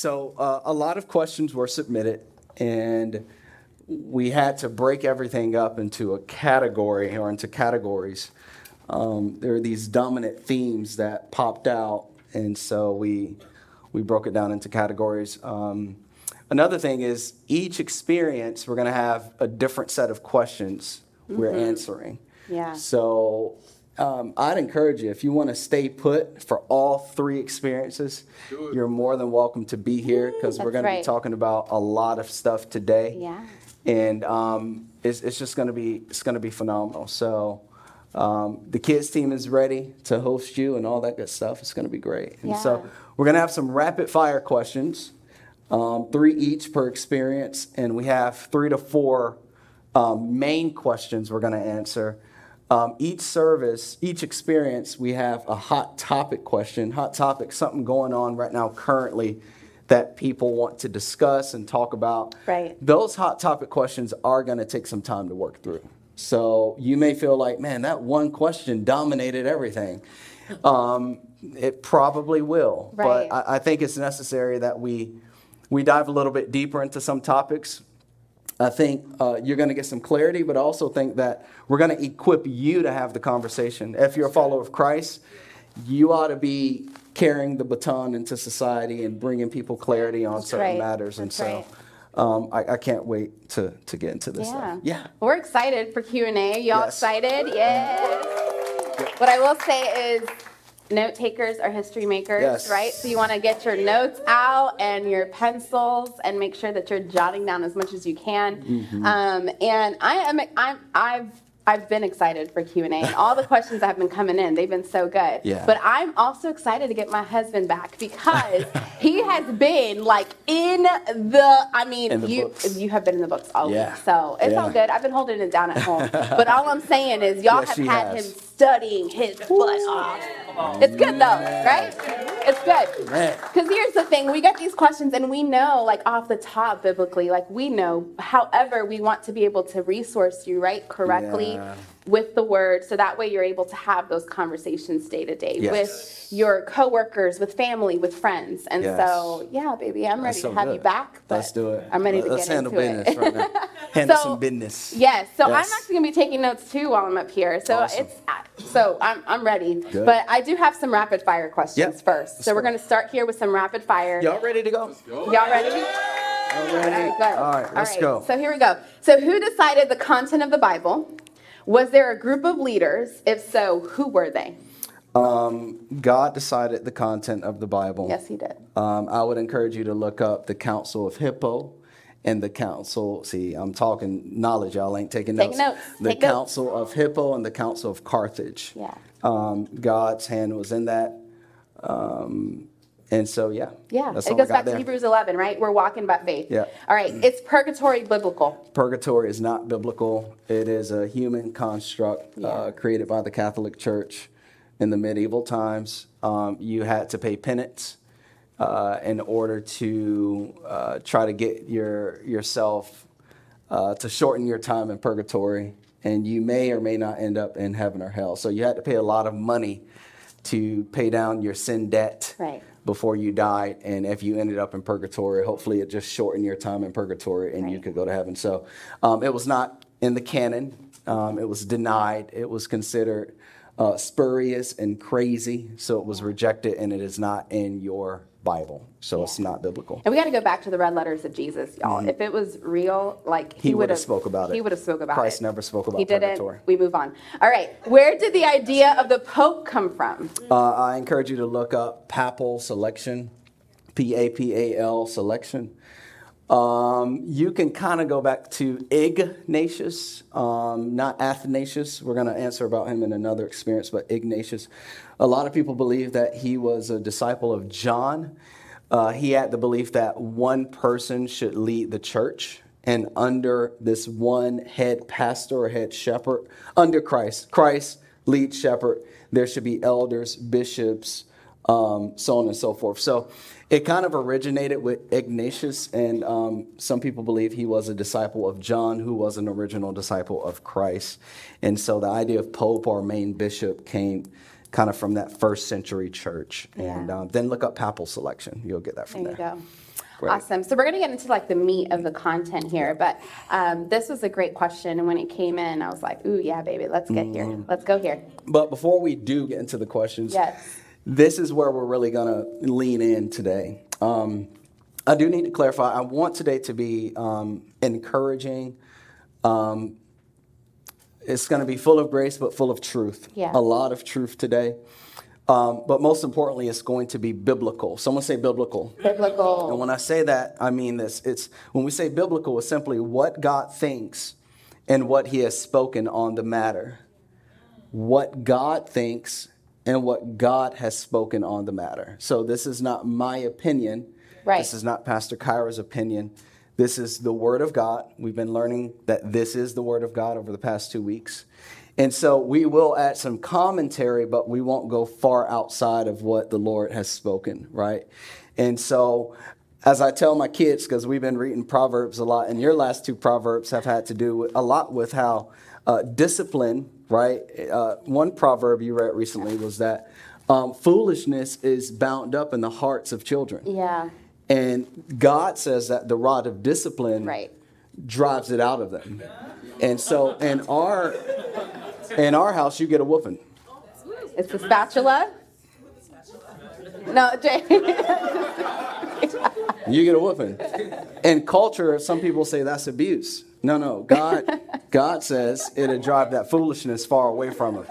So uh, a lot of questions were submitted, and we had to break everything up into a category or into categories. Um, there are these dominant themes that popped out, and so we we broke it down into categories. Um, another thing is each experience we're going to have a different set of questions mm-hmm. we're answering. Yeah. So um, I'd encourage you if you want to stay put for all three experiences, you're more than welcome to be here because we're going right. to be talking about a lot of stuff today. Yeah. And um, it's, it's just going to be it's going to be phenomenal. So. Um, the kids team is ready to host you and all that good stuff. It's going to be great. And yeah. so we're going to have some rapid fire questions, um, three each per experience, and we have three to four um, main questions we're going to answer. Um, each service, each experience, we have a hot topic question. Hot topic, something going on right now currently that people want to discuss and talk about. Right. Those hot topic questions are going to take some time to work through. So you may feel like, man, that one question dominated everything. Um, it probably will, right. but I, I think it's necessary that we we dive a little bit deeper into some topics I think uh, you're going to get some clarity, but I also think that we're going to equip you to have the conversation. If you're a follower of Christ, you ought to be carrying the baton into society and bringing people clarity on That's certain right. matters. That's and so right. um, I, I, can't wait to, to get into this. Yeah. Stuff. Yeah. We're excited for Q&A. Y'all Yes. excited? Yes. What I will say is note takers are history makers, Yes. right? So you want to get your notes out and your pencils and make sure that you're jotting down as much as you can. Mm-hmm. Um, and I am I'm I've I've been excited for Q&A and all the questions that have been coming in. They've been so good. Yeah. But I'm also excited to get my husband back because he has been like in the I mean In the you books. you have been in the books all Yeah. week. So it's Yeah. all good. I've been holding it down at home. but all I'm saying is y'all Yes, have she had has. him studying his butt off. It's good though, right? It's good. Because here's the thing we get these questions and we know, like off the top biblically, like we know. However, we want to be able to resource you, right, correctly Yeah. with the word. So that way you're able to have those conversations day to day with your coworkers, with family, with friends. And Yes. so, yeah, baby, I'm ready so to have good. you back. Let's do it. I'm ready to Let's get handle into business it. right now. Handle So- some business. Yes, so I'm actually gonna be taking notes too while I'm up here. So Awesome. it's so I'm I'm ready. Good. But I do have some rapid fire questions Yep. first. So we're gonna start here with some rapid fire. Y'all ready to go? Y'all ready? All All right, right. good. All right, let's go. So here we go. So who decided the content of the Bible? Was there a group of leaders? If so, who were they? Um, God decided the content of the Bible. Yes, he did. Um, I would encourage you to look up the Council of Hippo and the Council. See, I'm talking knowledge. Y'all ain't taking Take notes. notes. The Take notes. Council of Hippo and the Council of Carthage. Yeah. Um, God's hand was in that. Um, and so, yeah. Yeah, That's it goes back there. to Hebrews 11, right? We're walking by faith. Yeah. All right, it's purgatory biblical? Purgatory is not biblical. It is a human construct Yeah. uh, created by the Catholic Church in the medieval times. Um, you had to pay penance uh, in order to uh, try to get your yourself uh, to shorten your time in purgatory, and you may or may not end up in heaven or hell. So you had to pay a lot of money to pay down your sin debt Right. before you died. And if you ended up in purgatory, hopefully it just shortened your time in purgatory and you could go to heaven. So um, it was not in the canon, um, it was denied, it was considered uh, spurious and crazy. So it was rejected and it is not in your Bible. So it's not biblical. And we got to go back to the red letters of Jesus, y'all. If it was real, like Mm-hmm. He would've spoke about it. He would have spoke about it. Christ never spoke about He didn't. purgatory. We move on. All right. Where did the idea of the Pope come from? Uh, I encourage you to look up papal selection, P A P A L selection. Um, you can kind of go back to Ignatius, um, not Athanasius. We're going to answer about him in another experience, but Ignatius. A lot of people believe that he was a disciple of John. Uh, he had the belief that one person should lead the church, and under this one head pastor or head shepherd, under Christ, Christ lead shepherd, there should be elders, bishops, um, so on and so forth. So it kind of originated with Ignatius, and um, some people believe he was a disciple of John, who was an original disciple of Christ. And so the idea of pope or main bishop came kind of from that first century church. And um, then look up papal selection. You'll get that from There you there. go. Great. Awesome. So we're going to get into like the meat of the content here, but um, this was a great question. And when it came in, I was like, "Ooh, yeah, baby, let's get here. Mm-hmm. Let's go here." But before we do get into the questions, Yes. This is where we're really going to lean in today. Um, I do need to clarify. I want today to be um, encouraging. Um, it's going to be full of grace, but full of truth. Yeah. A lot of truth today. Um, but most importantly, it's going to be biblical. Someone say biblical. Biblical. And when I say that, I mean this. It's when we say biblical, it's simply what God thinks and what He has spoken on the matter. What God thinks and what God has spoken on the matter. So this is not my opinion. Right. This is not Pastor Kyra's opinion. This is the Word of God. We've been learning that this is the Word of God over the past two weeks. And so we will add some commentary, but we won't go far outside of what the Lord has spoken, right? And so, as I tell my kids, because we've been reading Proverbs a lot, and your last two Proverbs have had to do with, a lot with how uh, discipline, right? Uh, one proverb you read recently was that um, foolishness is bound up in the hearts of children. Yeah. And God says that the rod of discipline Right. drives it out of them. And so in our in our house you get a whooping. It's the spatula. No, Jay. You get a whooping. In culture, some people say that's abuse. No, no. God God says it'll drive that foolishness far away from them.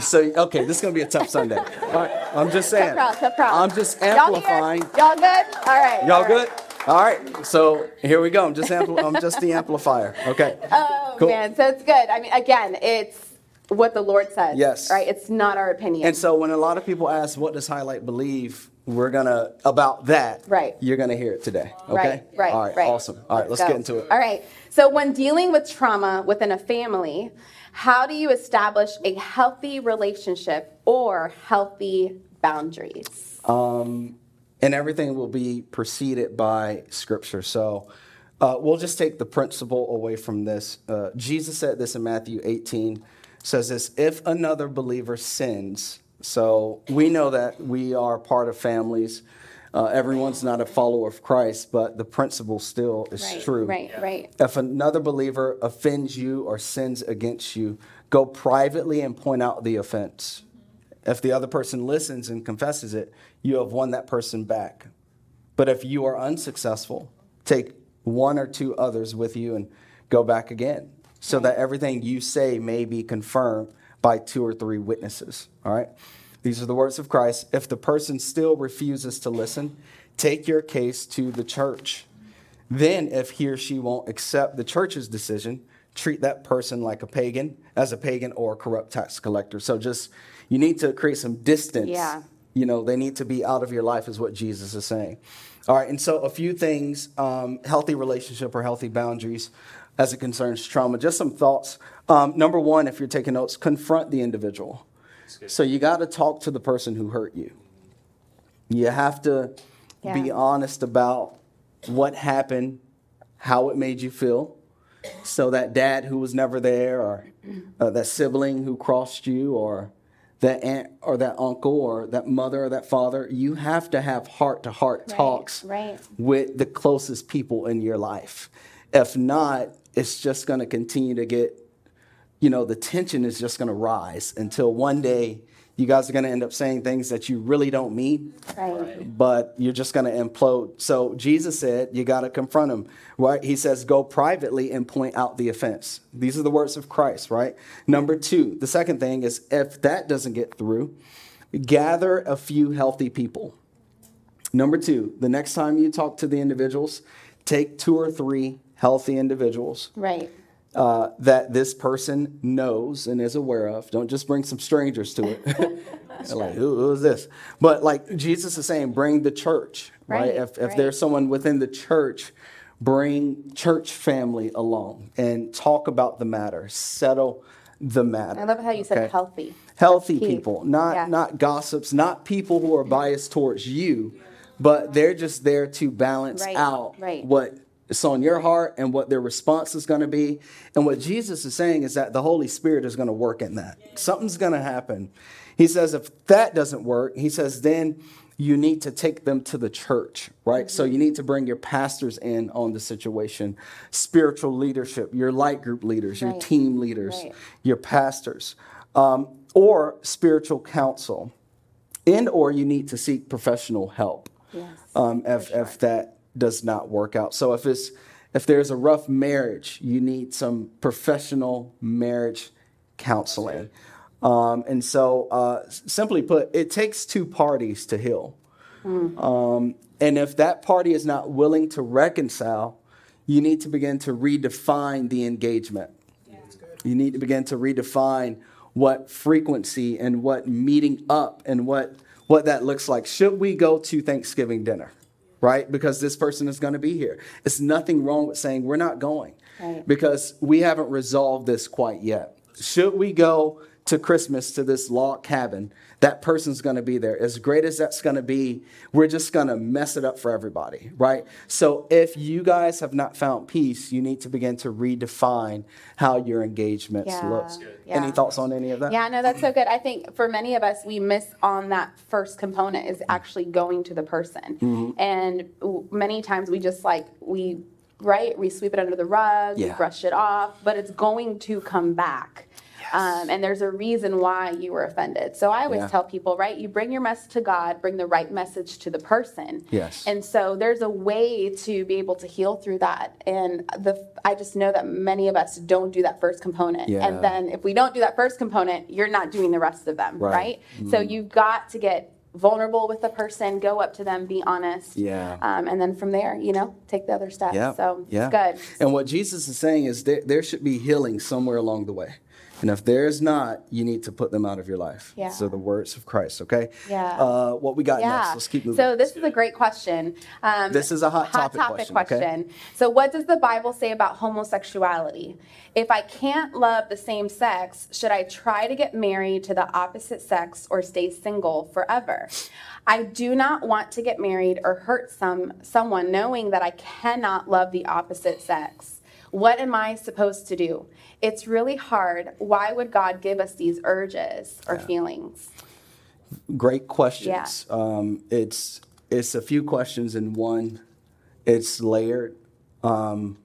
So okay, this is gonna be a tough Sunday. All right, I'm just saying. Tough crowd, tough crowd. I'm just amplifying. Y'all? Y'all good? All right. Y'all all right. good? All right. So here we go. I'm just ampli- I'm just the amplifier. Okay. Oh Cool. man, so it's good. I mean, again, it's what the Lord says. Yes. Right. It's not our opinion. And so when a lot of people ask, what does highlight believe? We're gonna about that. Right. You're gonna hear it today. Okay. Right, right, All right. right. Awesome. All right. Let's go. get into it. All right. So, when dealing with trauma within a family, how do you establish a healthy relationship or healthy boundaries? Um, and everything will be preceded by scripture. So uh, we'll just take the principle away from this. Uh, Jesus said this in Matthew 18, says this if another believer sins, so we know that we are part of families. Uh, everyone's not a follower of Christ, but the principle still is Right, true. right, right. If another believer offends you or sins against you, go privately and point out the offense. If the other person listens and confesses it, you have won that person back. But if you are unsuccessful, take one or two others with you and go back again so that everything you say may be confirmed by two or three witnesses. All right? These are the words of Christ. If the person still refuses to listen, take your case to the church. Then, if he or she won't accept the church's decision, treat that person like a pagan, as a pagan or a corrupt tax collector. So, just you need to create some distance. Yeah. You know, they need to be out of your life, is what Jesus is saying. All right, and so a few things um, healthy relationship or healthy boundaries as it concerns trauma. Just some thoughts. Um, number one, if you're taking notes, confront the individual. So, you got to talk to the person who hurt you. You have to be honest about what happened, how it made you feel. So that dad who was never there, or uh, that sibling who crossed you, or that aunt or that uncle, or that mother or that father, you have to have heart to heart talks right. with the closest people in your life. If not, it's just going to continue to get, you know, the tension is just going to rise until one day you guys are going to end up saying things that you really don't mean Right. but you're just going to implode. So Jesus said, you got to confront him, right? He says, go privately and point out the offense. These are the words of Christ, right? Number two, the second thing is if that doesn't get through, gather a few healthy people. Number two, the next time you talk to the individuals, take two or three healthy individuals Right. uh, that this person knows and is aware of. Don't just bring some strangers to it. Like, who, who is this? But like Jesus is saying, bring the church, right? Right, If, if right. there's someone within the church, bring church family along and talk about the matter, settle the matter. I love how you said healthy. healthy people, not Yeah. not gossips, not people who are biased towards you, but they're just there to balance Right, out right. what It's on your heart and what their response is going to be. And what Jesus is saying is that the Holy Spirit is going to work in that. Something's going to happen. He says, if that doesn't work, he says, then you need to take them to the church, right? Mm-hmm. So you need to bring your pastors in on the situation, spiritual leadership, your light group leaders, right. your team leaders, right. your pastors, um, or spiritual counsel, and or you need to seek professional help yes, um, if, sure. if that does not work out. So if it's if there's a rough marriage, you need some professional marriage counseling. Um, and so, uh, simply put, it takes two parties to heal. Mm. Um, and if that party is not willing to reconcile, you need to begin to redefine the engagement. Yeah. You need to begin to redefine what frequency and what meeting up and what what that looks like. Should we go to Thanksgiving dinner? Right? Because this person is going to be here. It's nothing wrong with saying we're not going right. because we haven't resolved this quite yet. Should we go to Christmas to this log cabin, that person's going to be there. As great as that's going to be, we're just going to mess it up for everybody, right? So if you guys have not found peace, you need to begin to redefine how your engagements yeah. look. Yeah. Any thoughts on any of that? Yeah, no, that's so good. I think for many of us, we miss on that first component is actually going to the person. Mm-hmm. And many times we just like, we right? We sweep it under the rug, yeah. we brush it off, but it's going to come back. Um, and there's a reason why you were offended. So I always yeah. tell people, right? You bring your message to God, bring the right message to the person. Yes. And so there's a way to be able to heal through that. And the I just know that many of us don't do that first component. Yeah. And then if we don't do that first component, you're not doing the rest of them, right? right? Mm-hmm. So you've got to get vulnerable with the person, go up to them, be honest. Yeah. Um, and then from there, you know, take the other steps. Yeah. So yeah. good. And what Jesus is saying is there, there should be healing somewhere along the way. And if there is not, you need to put them out of your life. Yeah. So the words of Christ, okay? Yeah. Uh, what we got yeah. next? Let's keep moving. So this is a great question. Um, this is a hot, hot topic, topic, question. question. Okay? So what does the Bible say about homosexuality? If I can't love the same sex, should I try to get married to the opposite sex or stay single forever? I do not want to get married or hurt some someone knowing that I cannot love the opposite sex. What am I supposed to do? It's really hard. Why would God give us these urges or yeah. feelings? Great questions. Yeah. Um, it's it's a few questions in one. It's layered. Um,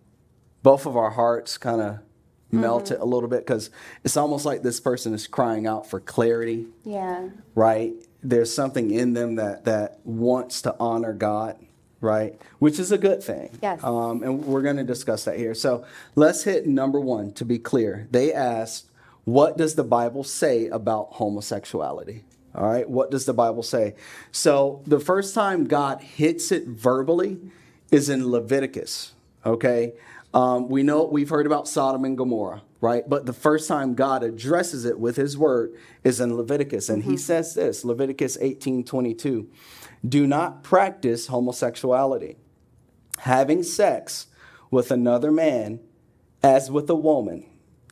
both of our hearts kind of mm-hmm. melt it a little bit because it's almost like this person is crying out for clarity. Yeah. Right. There's something in them that that wants to honor God right? Which is a good thing. Yes. Um, and we're going to discuss that here. So let's hit number one to be clear. They asked, What does the Bible say about homosexuality? All right, what does the Bible say? So the first time God hits it verbally is in Leviticus, okay? Um, we know we've heard about Sodom and Gomorrah, right? But the first time God addresses it with his word is in Leviticus. And mm-hmm. he says this Leviticus 18 22 do not practice homosexuality, having sex with another man as with a woman.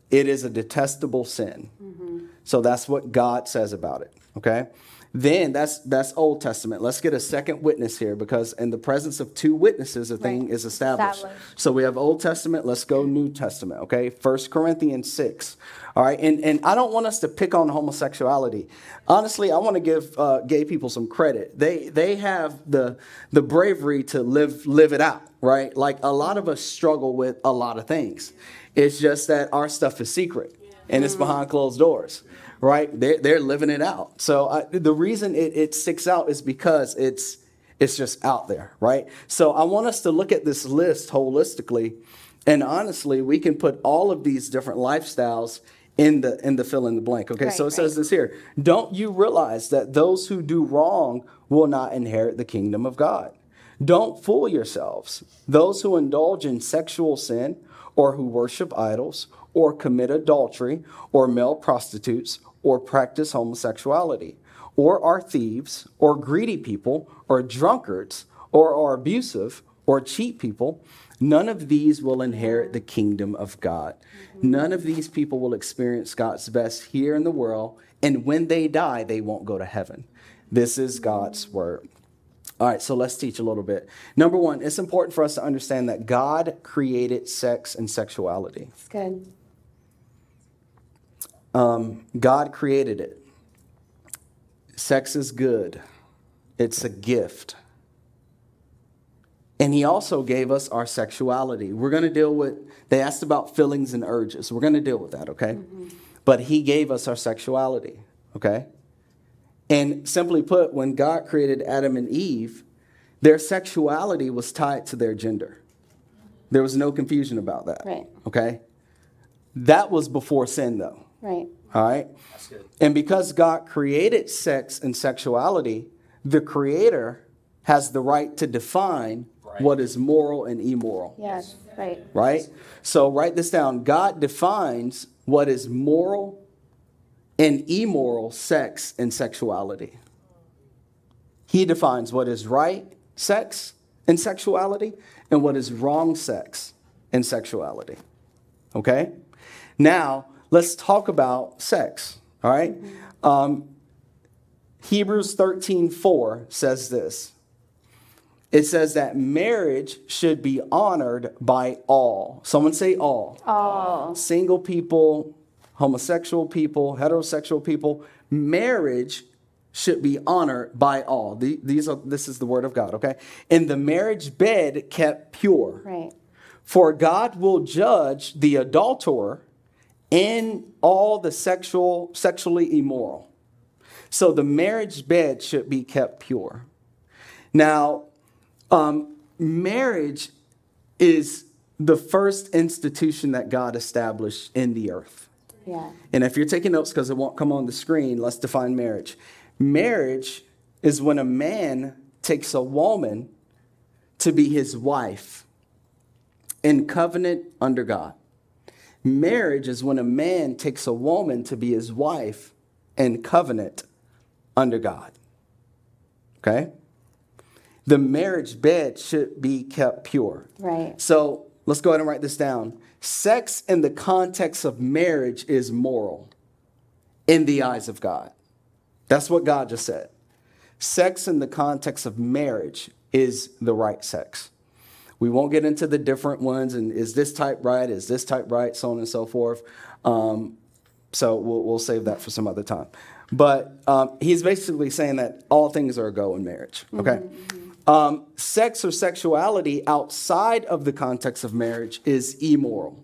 It is a detestable sin. Mm-hmm. So that's what God says about it. Okay? Then that's that's Old Testament. Let's get a second witness here because in the presence of two witnesses, a thing right. is established. established. So we have Old Testament. Let's go New Testament. Okay, First Corinthians six. All right, and and I don't want us to pick on homosexuality. Honestly, I want to give uh, gay people some credit. They they have the the bravery to live live it out. Right, like a lot of us struggle with a lot of things. It's just that our stuff is secret and it's behind closed doors right? They're, they're living it out. So I, the reason it, it sticks out is because it's it's just out there, right? So I want us to look at this list holistically, and honestly, we can put all of these different lifestyles in the in the fill in the blank. Okay, right, so it right. says this here: Don't you realize that those who do wrong will not inherit the kingdom of God? Don't fool yourselves. Those who indulge in sexual sin, or who worship idols, or commit adultery, or male prostitutes, or practice homosexuality, or are thieves, or greedy people, or drunkards, or are abusive, or cheat people, none of these will inherit the kingdom of God. None of these people will experience God's best here in the world, and when they die, they won't go to heaven. This is God's word. All right, so let's teach a little bit. Number one, it's important for us to understand that God created sex and sexuality. It's good. Um, God created it. Sex is good, it's a gift. And He also gave us our sexuality. We're going to deal with, they asked about feelings and urges. We're going to deal with that, okay? Mm-hmm. But He gave us our sexuality, okay? And simply put, when God created Adam and Eve, their sexuality was tied to their gender. There was no confusion about that. Right. Okay? That was before sin, though. Right. All right? That's good. And because God created sex and sexuality, the Creator has the right to define right. what is moral and immoral. Yes, right. Right? So write this down. God defines what is moral and immoral sex and sexuality. He defines what is right sex and sexuality and what is wrong sex and sexuality. Okay? Now, let's talk about sex. All right? Um, Hebrews 13 4 says this. It says that marriage should be honored by all. Someone say all. All. Single people, homosexual people, heterosexual people. Marriage should be honored by all. These are, this is the word of God, okay? In the marriage bed kept pure. Right. For God will judge the adulterer and all the sexual, sexually immoral. So the marriage bed should be kept pure. Now, um, marriage is the first institution that God established in the earth. Yeah. And if you're taking notes because it won't come on the screen, let's define marriage. Marriage is when a man takes a woman to be his wife in covenant under God. Marriage is when a man takes a woman to be his wife in covenant under God. Okay? The marriage bed should be kept pure. Right. So let's go ahead and write this down. Sex in the context of marriage is moral in the eyes of God. That's what God just said. Sex in the context of marriage is the right sex. We won't get into the different ones and is this type right? Is this type right? So on and so forth. Um, so we'll, we'll, save that for some other time. But um, he's basically saying that all things are a go in marriage. Okay. Mm-hmm. Um, sex or sexuality outside of the context of marriage is immoral.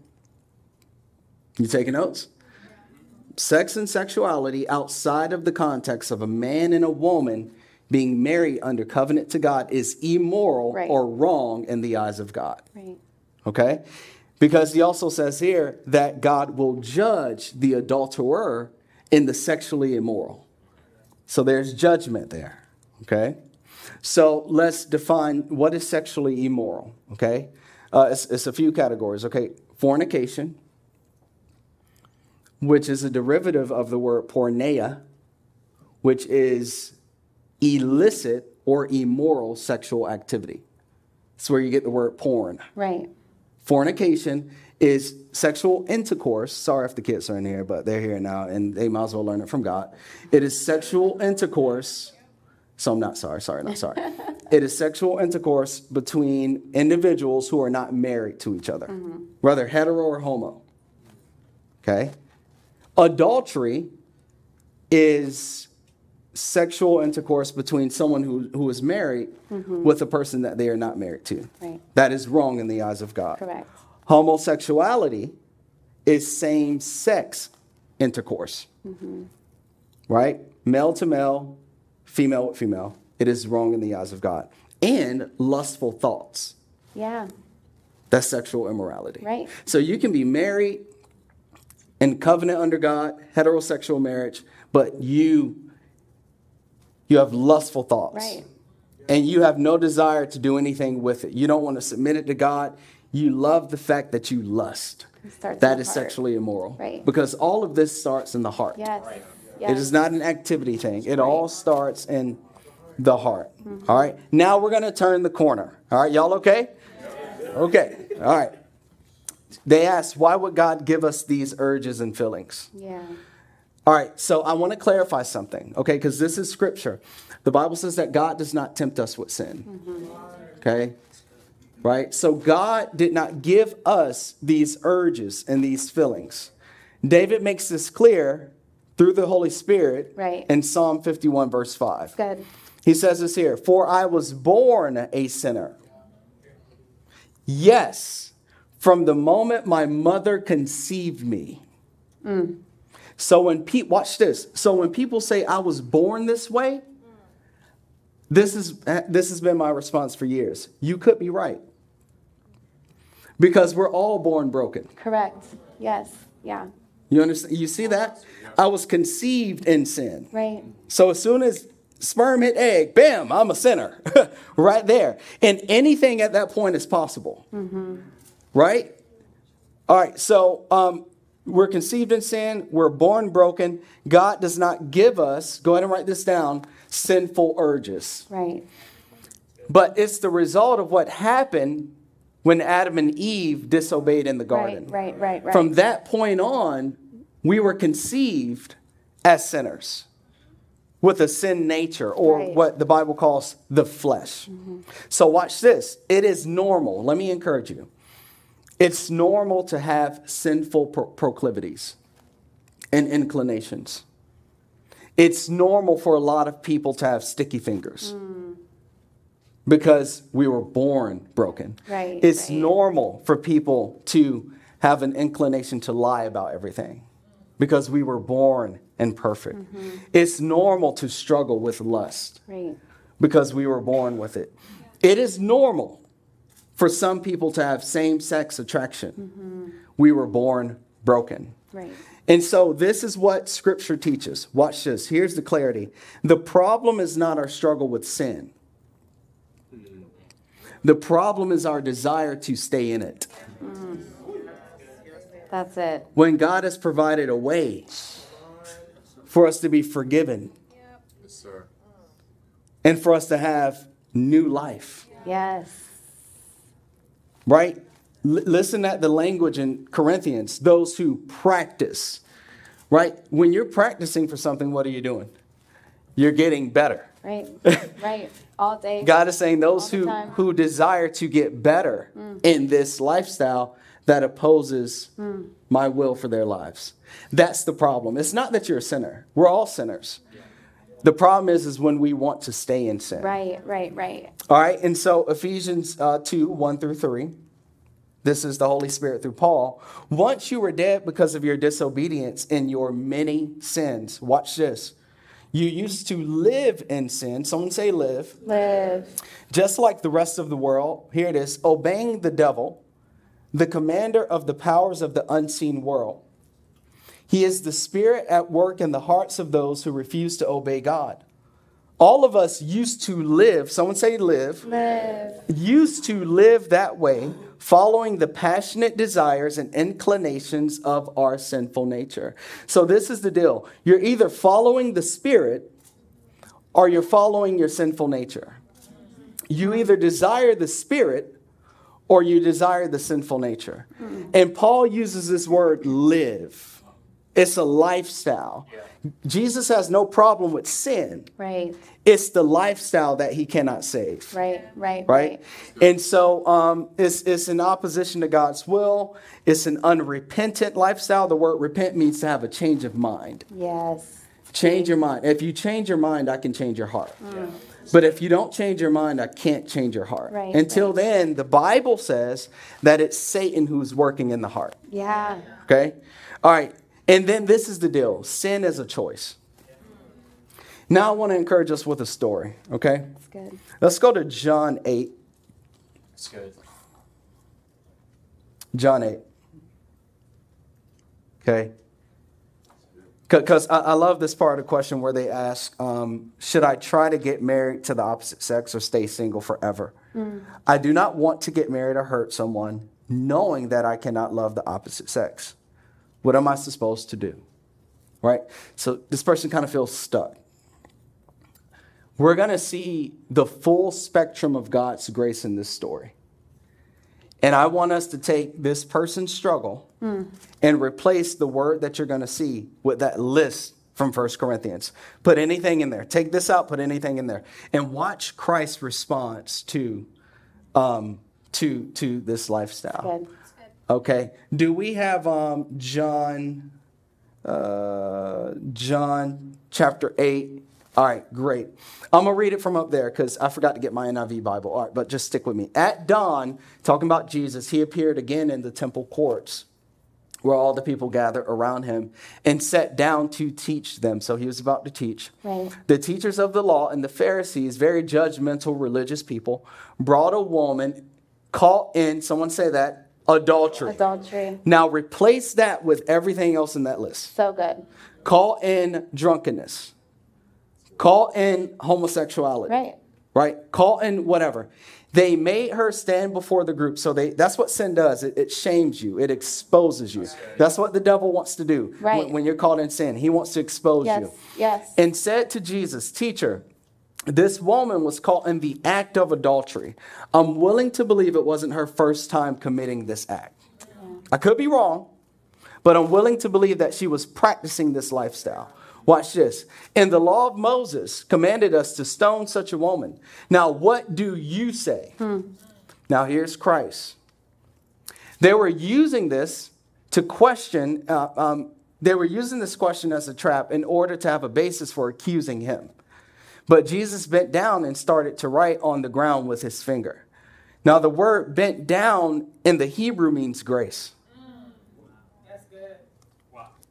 You taking notes? sex and sexuality outside of the context of a man and a woman being married under covenant to God is immoral right. or wrong in the eyes of God. Right. Okay? Because he also says here that God will judge the adulterer in the sexually immoral. So there's judgment there. Okay? So let's define what is sexually immoral. Okay? Uh, it's, it's a few categories. Okay? Fornication which is a derivative of the word porneia, which is illicit or immoral sexual activity. That's where you get the word porn. Right. Fornication is sexual intercourse. Sorry if the kids are in here, but they're here now and they might as well learn it from God. It is sexual intercourse. So I'm not sorry, sorry, not sorry. it is sexual intercourse between individuals who are not married to each other, mm-hmm. whether hetero or homo. Okay? Adultery is sexual intercourse between someone who, who is married mm-hmm. with a person that they are not married to. Right. That is wrong in the eyes of God. Correct. Homosexuality is same sex intercourse. Mm-hmm. Right? Male to male, female with female. It is wrong in the eyes of God. And lustful thoughts. Yeah. That's sexual immorality. Right. So you can be married in covenant under God, heterosexual marriage, but you you have lustful thoughts. Right. And you have no desire to do anything with it. You don't want to submit it to God. You love the fact that you lust. That is heart. sexually immoral. Right. Because all of this starts in the heart. Yes. Yes. It is not an activity thing. It all starts in the heart. Mm-hmm. All right. Now we're going to turn the corner. All right. Y'all okay? Okay. All right they asked, why would God give us these urges and feelings? Yeah. All right, so I want to clarify something, okay? Because this is scripture. The Bible says that God does not tempt us with sin, okay? Right? So God did not give us these urges and these feelings. David makes this clear through the Holy Spirit Right. in Psalm 51, verse 5. Good. He says this here For I was born a sinner. Yes, from the moment my mother conceived me. Mm. So when people, watch this. So when people say I was born this way, this is this has been my response for years. You could be right. Because we're all born broken. Correct. Yes. Yeah. You understand? You see that? I was conceived in sin. Right. So as soon as sperm hit egg, bam, I'm a sinner. right there. And anything at that point is possible. Right? All right. So um, we're conceived in sin. We're born broken. God does not give us, go ahead and write this down, sinful urges. Right. But it's the result of what happened when Adam and Eve disobeyed in the garden. Right. Right. Right. Right. From that point on, we were conceived as sinners with a sin nature, or Right. what the Bible calls the flesh. Mm-hmm. So, watch this. It is normal. Let me encourage you. It's normal to have sinful pro- proclivities and inclinations. It's normal for a lot of people to have sticky fingers mm. Because we were born broken. Right, It's right. normal for people to have an inclination to lie about everything because we were born imperfect. Mm-hmm. It's normal to struggle with lust right. because we were born with it. It is normal for some people to have same sex attraction. We were born broken. Right. And so this is what scripture teaches. Watch this. Here's the clarity. The problem is not our struggle with sin. The problem is our desire to stay in it. Mm. That's it. When God has provided a way for us to be forgiven Yes, sir. and for us to have new life. Yes. right? L- listen at the language in Corinthians, those who practice, right? When you're practicing for something, what are you doing? You're getting better. Right. right. All day. God is saying those who, time. who desire to get better in this lifestyle that opposes my will for their lives. That's the problem. It's not that you're a sinner. We're all sinners. The problem is, is when we want to stay in sin. Right. Right. Right. All right, and so Ephesians uh, 2 1 through 3. This is the Holy Spirit through Paul. Once you were dead because of your disobedience in your many sins, watch this. You used to live in sin. Someone say live. Live. Just like the rest of the world. Here it is obeying the devil, the commander of the powers of the unseen world. He is the spirit at work in the hearts of those who refuse to obey God. All of us used to live, someone say live, Live. used to live that way, following the passionate desires and inclinations of our sinful nature. So, this is the deal you're either following the Spirit or you're following your sinful nature. You either desire the Spirit or you desire the sinful nature. And Paul uses this word live, it's a lifestyle. Jesus has no problem with sin. Right. It's the lifestyle that he cannot save Right. Right. right? And so um, it's, it's in opposition to God's will. It's an unrepentant lifestyle. The word repent means to have a change of mind. Yes. Change your mind. If you change your mind, I can change your heart. But if you don't change your mind, I can't change your heart. Right, Until right. then, the Bible says that it's Satan who's working in the heart. Yeah. Okay? All right. And then this is the deal sin is a choice. Now I want to encourage us with a story. Okay? That's good. Let's go to John 8. That's good. John 8. Okay? Because I, I love this part of the question where they ask, um, Should I try to get married to the opposite sex or stay single forever? I do not want to get married or hurt someone knowing that I cannot love the opposite sex. What am I supposed to do? Right? So this person kind of feels stuck. We're going to see the full spectrum of God's grace in this story. And I want us to take this person's struggle and replace the word that you're going to see with that list from 1 Corinthians. Put anything in there. Take this out, put anything in there. And watch Christ's response to, um, to, to this lifestyle. Okay. Do we have um, John, uh, John chapter 8? All right, great. I'm going to read it from up there because I forgot to get my NIV Bible. All right, but just stick with me. At dawn, talking about Jesus, he appeared again in the temple courts where all the people gathered around him and sat down to teach them. So he was about to teach. Right. The teachers of the law and the Pharisees, very judgmental religious people, brought a woman caught in, someone say that, adultery. Adultery. Now replace that with everything else in that list. So good. Call in drunkenness. Call in homosexuality. Right. Right? Call in whatever. They made her stand before the group. So they that's what sin does. It, it shames you. It exposes you. That's what the devil wants to do Right. when, when you're caught in sin. He wants to expose Yes. you. Yes. And said to Jesus, Teacher, this woman was caught in the act of adultery. I'm willing to believe it wasn't her first time committing this act. I could be wrong, but I'm willing to believe that she was practicing this lifestyle. Watch this. And the law of Moses commanded us to stone such a woman. Now, what do you say? Now, here's Christ. They were using this to question, uh, um, they were using this question as a trap in order to have a basis for accusing him. But Jesus bent down and started to write on the ground with his finger. Now, the word bent down in the Hebrew means grace.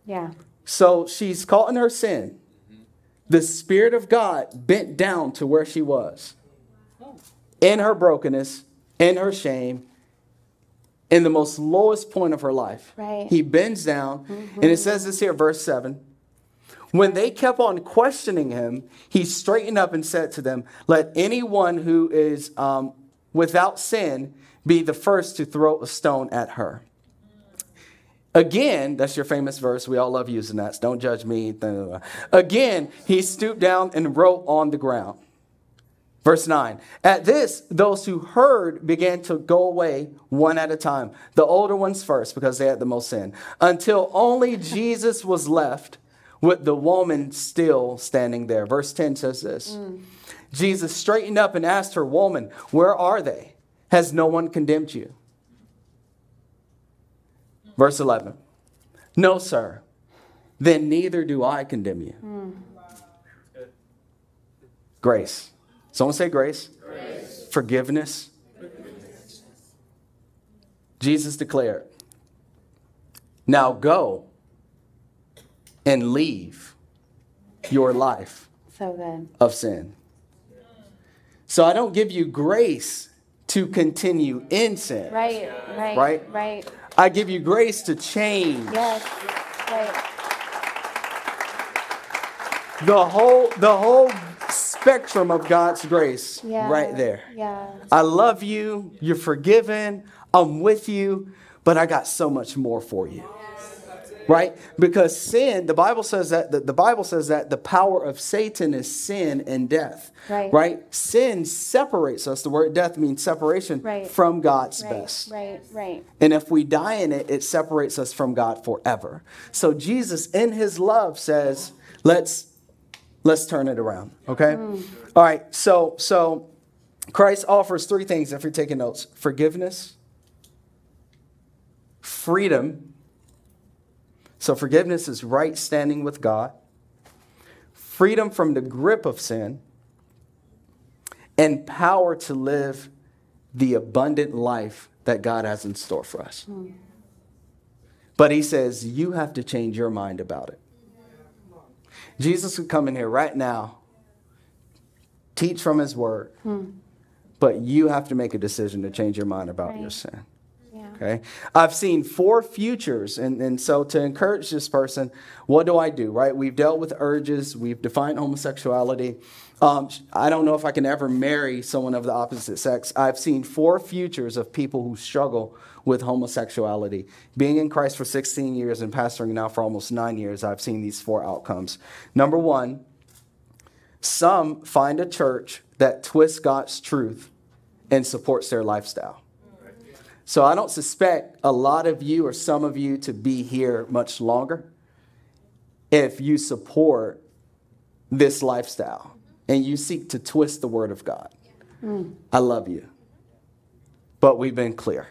Yeah. So she's caught in her sin. The Spirit of God bent down to where she was in her brokenness, in her shame, in the most lowest point of her life. Right. He bends down, and it mm-hmm. says this here, verse 7. When they kept on questioning him, he straightened up and said to them, Let anyone who is um, without sin be the first to throw a stone at her. Again, that's your famous verse. We all love using that. Don't judge me. Again, he stooped down and wrote on the ground. Verse 9. At this, those who heard began to go away one at a time, the older ones first, because they had the most sin, until only Jesus was left with the woman still standing there. Verse 10 says this mm. Jesus straightened up and asked her, Woman, where are they? Has no one condemned you? Verse 11. No, sir. Then neither do I condemn you. Mm. Grace. Someone say grace. Forgiveness. Jesus declared, Now go and leave your life So good. of sin. So I don't give you grace to continue in sin. Right. Right. Right? Right. I give you grace to change. Yes. Right. The whole the whole spectrum of God's grace Yeah. right there. Yeah. I love you, you're forgiven, I'm with you, but I got so much more for you. Right? Because sin, the Bible says that the, the Bible says that the power of Satan is sin and death. Right. Right? Sin separates us. The word death means separation Right. from God's Right. best. Right. Right. And if we die in it, it separates us from God forever. So Jesus in his love says, let's let's turn it around. Okay? Mm. All right. So so Christ offers three things if you're taking notes. Forgiveness, freedom. So forgiveness is right standing with God. Freedom from the grip of sin and power to live the abundant life that God has in store for us. But he says, you have to change your mind about it. Jesus could come in here right now, teach from his word, hmm. but you have to make a decision to change your mind about your Right. sin. Okay. I've seen four futures. And, and so to encourage this person, what do I do? Right? We've dealt with urges, we've defined homosexuality. Um, I don't know if I can ever marry someone of the opposite sex. I've seen four futures of people who struggle with homosexuality. Being in Christ for 16 years and pastoring now for almost nine years, I've seen these four outcomes. Number one, some find a church that twists God's truth and supports their lifestyle. So I don't suspect a lot of you or some of you to be here much longer if you support this lifestyle and you seek to twist the word of God. I love you. But we've been clear.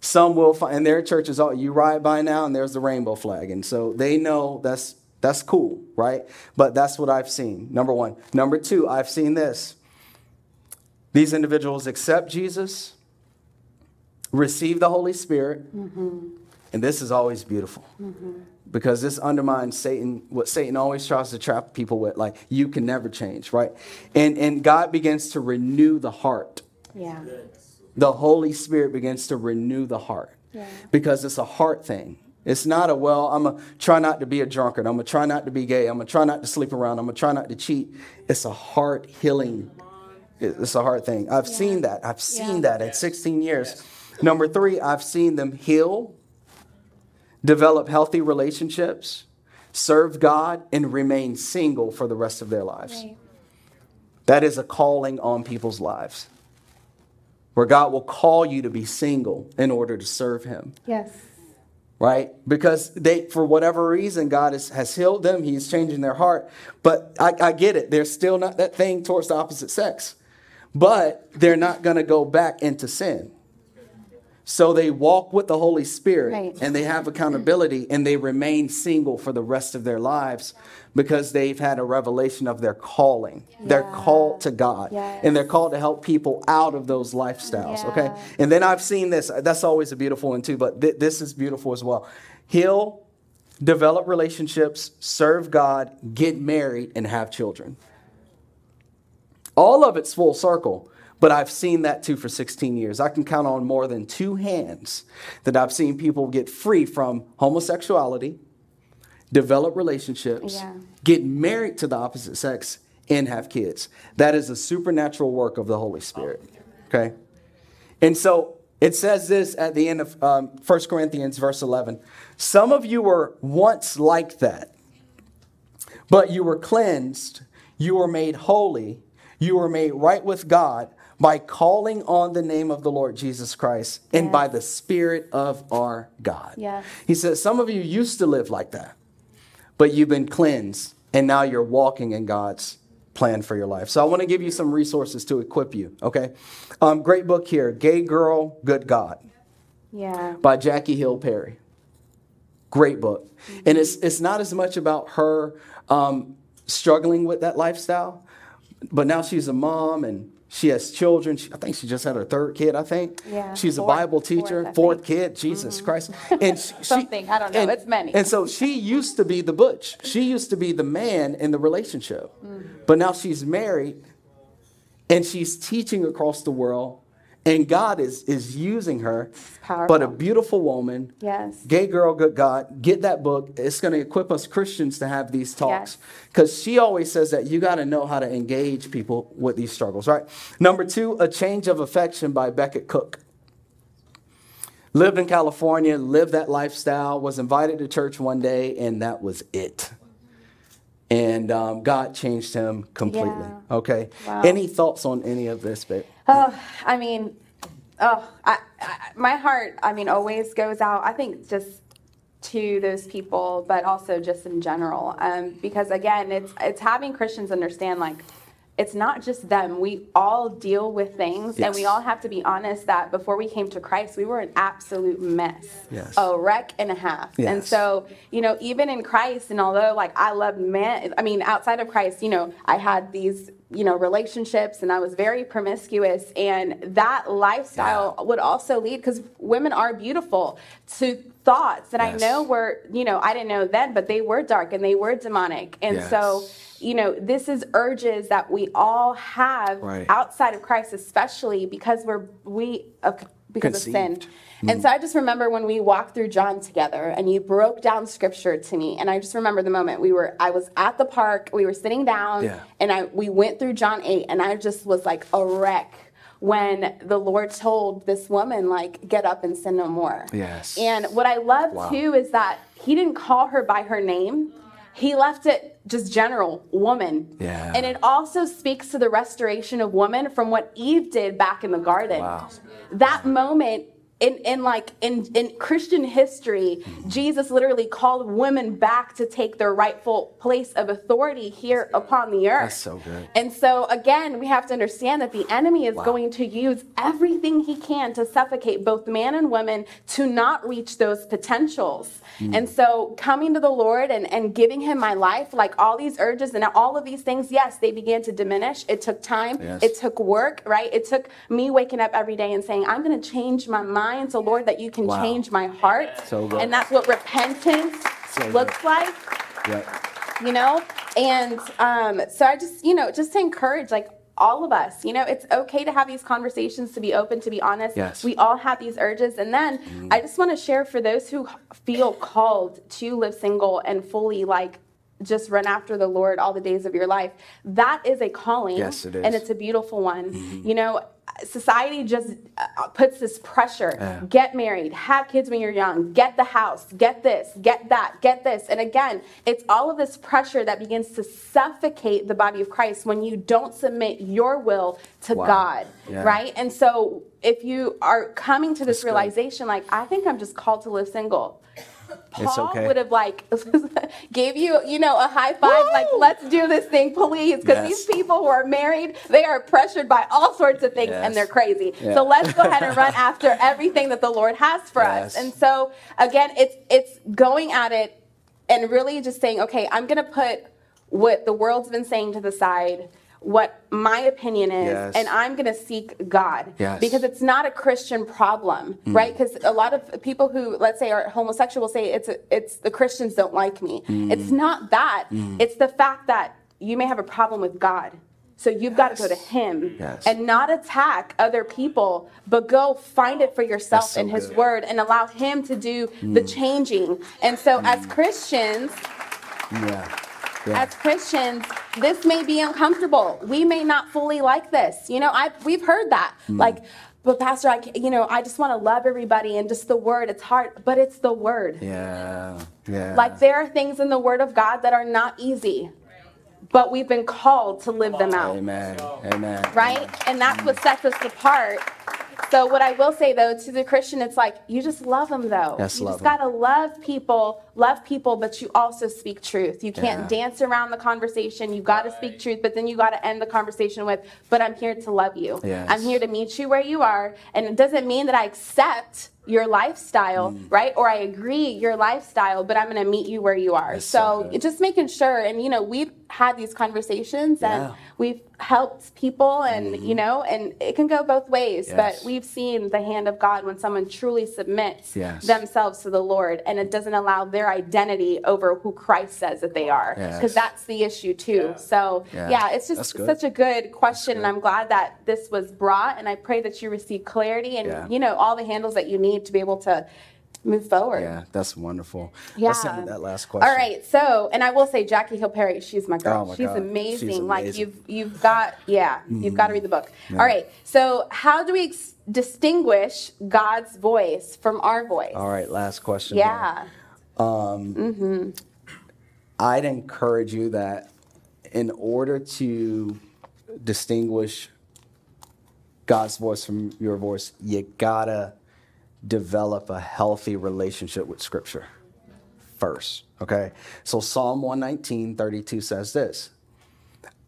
Some will find, and their churches, all you ride by now and there's the rainbow flag. And so they know that's, that's cool, right? But that's what I've seen, number one. Number two, I've seen this. These individuals accept Jesus, receive the Holy Spirit, mm-hmm. and this is always beautiful. Mm-hmm. Because this undermines Satan, what Satan always tries to trap people with, like, you can never change, right? And, and God begins to renew the heart Yeah. the Holy Spirit begins to renew the heart Yeah. because it's a heart thing. It's not a, well, I'm going to try not to be a drunkard. I'm going to try not to be gay. I'm going to try not to sleep around. I'm going to try not to cheat. It's a heart healing. It's a heart thing. I've seen that. I've seen Yeah. that in 16 years. Number three, I've seen them heal, develop healthy relationships, serve God, and remain single for the rest of their lives. Right. That is a calling on people's lives where God will call you to be single in order to serve Him, Yes. right? Because they, for whatever reason, God has, has healed them, He's changing their heart. But I, I get it, They're still not that thing towards the opposite sex, but they're not going to go back into sin. So they walk with the Holy Spirit Right. and they have accountability and they remain single for the rest of their lives because they've had a revelation of their calling. Yeah. called to God Yes. and they're called to help people out of those lifestyles. Okay. And then I've seen this. That's always a beautiful one too, but th- this is beautiful as well. Heal, develop relationships, serve God, get married, and have children. All of it's full circle, but I've seen that too for 16 years. I can count on more than two hands that I've seen people get free from homosexuality, develop relationships, Yeah. get married to the opposite sex, and have kids. That is a supernatural work of the Holy Spirit. Okay? And so it says this at the end of um, 1 Corinthians, verse 11. Some of you were once like that, but you were cleansed, you were made holy, you were made right with God by calling on the name of the Lord Jesus Christ and Yes. by the Spirit of our God. Yes. He says, Some of you used to live like that, but you've been cleansed, and now you're walking in God's plan for your life. So I want to give you some resources to equip you, okay? Um, great book here Gay Girl, Good God Yeah. by Jackie Hill Perry. Great book. And it's, it's not as much about her um, struggling with that lifestyle, but now she's a mom and she has children. She, I think she just had her third kid, I think. Yeah, She's a Bible teacher, fourth, fourth. Mm-hmm. kid, Jesus Christ. And she, Something, I don't know, and- it's many. And so she used to be the butch. She used to be the man in the relationship. Mm. But now she's married and she's teaching across the world. And God is, is using her. But a beautiful woman. Yes. Gay girl, good God. Get that book. It's going to equip us Christians to have these talks. Yes. Because she always says that you got to know how to engage people with these struggles, right? Number two, A Change of Affection by Becket Cook. Lived in California, lived that lifestyle, was invited to church one day, and that was it. And um, God changed him completely. Yeah. Okay. Wow. Any thoughts on any of this, babe? Oh, I mean, oh, I, I, my heart, I mean, always goes out. I think just to those people, but also just in general, um, because again, it's it's having Christians understand like. It's not just them. We all deal with things, and we all have to be honest that before we came to Christ, we were an absolute mess, Yes. a wreck and a half. And so, you know, even in Christ, and although like I loved man, I mean, outside of Christ, you know, I had these, you know, relationships and I was very promiscuous. And that lifestyle would also lead, because women are beautiful, to thoughts that Yes. I know were, you know, I didn't know then, but they were dark and they were demonic. And so, Yes. You know, this is urges that we all have Right. outside of Christ, especially because we're, we, of because of sin. Conceived. And so I just remember when we walked through John together and you broke down scripture to me. And I just remember the moment we were, I was at the park, we were sitting down Yeah. and I, we went through John 8 and I just was like a wreck when the Lord told this woman, like, get up and sin no more. Yes. And what I love Wow. too is that he didn't call her by her name. He left it just general woman. Yeah. And it also speaks to the restoration of woman from what Eve did back in the garden. Wow. That moment in, in like in, in Christian history, Jesus literally called women back to take their rightful place of authority here upon the earth. That's so good. And so again, we have to understand that the enemy is going to use everything he can to suffocate both man and woman to not reach those potentials. Hmm. And so coming to the Lord and, and giving him my life, like all these urges and all of these things, yes, they began to diminish. It took time. Yes. It took work, right? It took me waking up every day and saying, I'm going to change my mind so Lord that you can Wow. change my heart. So good. and that's what repentance So good. looks like Yeah. you know and um, so i just you know just to encourage like all of us you know it's okay to have these conversations to be open to be honest Yes. we all have these urges and then i just want to share for those who feel called to live single and fully like just run after the lord all the days of your life that is a calling Yes, it and it's a beautiful one you know society just uh, puts this pressure Yeah. get married have kids when you're young get the house get this get that get this and again it's all of this pressure that begins to suffocate the body of christ when you don't submit your will to Wow. god Yeah. right and so if you are coming to this That's good. realization like i think i'm just called to live single Paul okay. would have like gave you, you know, a high five, like let's do this thing, please, because Yes. these people who are married, they are pressured by all sorts of things Yes. and they're crazy. Yeah. So let's go ahead and run after everything that the Lord has for Yes. us. And so again, it's it's going at it and really just saying, okay, I'm gonna put what the world's been saying to the side. What my opinion is, Yes. and I'm going to seek God Yes. because it's not a Christian problem, Mm. right? Because a lot of people who, let's say, are homosexual will say it's a, it's the Christians don't like me. Mm. It's not that. It's the fact that you may have a problem with God. So you've got to go to Him Yes. and not attack other people, but go find it for yourself so in His good. Word and allow Him to do the changing. And so, as Christians, Yeah. Yeah. as Christians, this may be uncomfortable. We may not fully like this. You know, I we've heard that. Hmm. Like, but Pastor, I you know, I just want to love everybody and just the word. It's hard, but it's the word. yeah. Yeah. Like there are things in the word of God that are not easy, but we've been called to live them out Amen. Amen. right? And that's what sets us apart. So what I will say though to the Christian, it's like you just love them though. Yes, you love just gotta love people, love people, but you also speak truth. You can't Yeah. dance around the conversation. You gotta speak truth, but then you gotta end the conversation with, "But I'm here to love you. Yes. I'm here to meet you where you are." And it doesn't mean that I accept your lifestyle, Mm. right? Or I agree your lifestyle, but I'm going to meet you where you are. That's so so just making sure, and you know, we've had these conversations and we've helped people, and you know, and it can go both ways. Yes. But we've seen the hand of God when someone truly submits Yes. themselves to the Lord, and it doesn't allow their identity over who Christ says that they are, Yes. because that's the issue too. So Yeah. yeah, it's just such a good question, and I'm glad that this was brought, and I pray that you receive clarity and Yeah. you know all the handles that you need to be able to move forward. Yeah, that's wonderful. Yeah. Let's end with that last question. All right. So, and I will say, Jackie Hill Perry, she's my girl. Oh my she's, God. amazing. She's Like you've you've got yeah, you've got to read the book. Mm-hmm. Yeah. All right. So, how do we ex- distinguish God's voice from our voice? All right, last question. Here. Yeah. I'd encourage you that in order to distinguish God's voice from your voice, you gotta develop a healthy relationship with Scripture first. Okay? So Psalm 119, 32 says this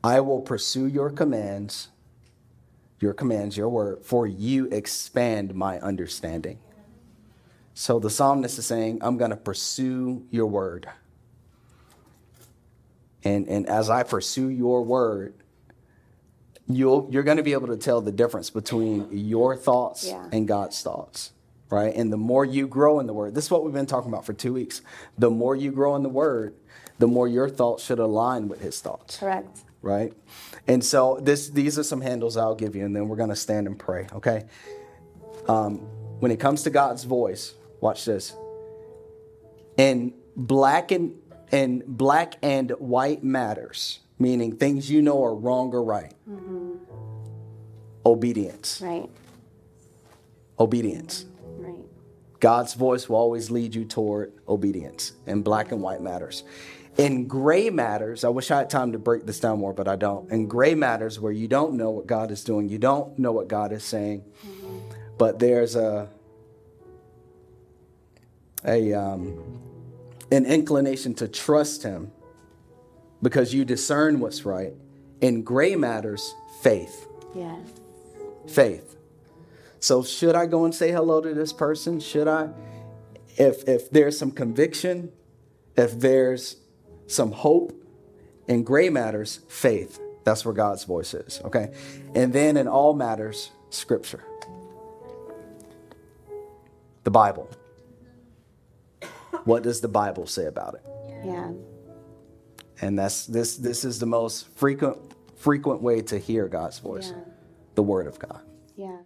I will pursue your commands, your commands, your word, for you expand my understanding. So the psalmist is saying, I'm gonna pursue your word. And, and as I pursue your word, you'll, you're going to be able to tell the difference between your thoughts Yeah. and God's thoughts, right? And the more you grow in the word, this is what we've been talking about for two weeks. The more you grow in the word, the more your thoughts should align with his thoughts Correct. right? And so this these are some handles I'll give you, and then we're gonna stand and pray, okay? Um, when it comes to God's voice, watch this. In black and in black and white matters, meaning things you know are wrong or right. Mm-hmm. Obedience. Right. Obedience. Right. God's voice will always lead you toward obedience in black and white matters. In gray matters, I wish I had time to break this down more, but I don't. In gray matters, where you don't know what God is doing, you don't know what God is saying, mm-hmm. but there's a a um, an inclination to trust Him because you discern what's right. In gray matters, faith. Yes. Faith. So should I go and say hello to this person? Should I? If if there's some conviction, if there's some hope in gray matters, faith. That's where God's voice is. Okay. And then in all matters, scripture. The Bible. What does the Bible say about it? Yeah. And that's this this is the most frequent frequent way to hear God's voice. Yeah. The word of God. Yeah.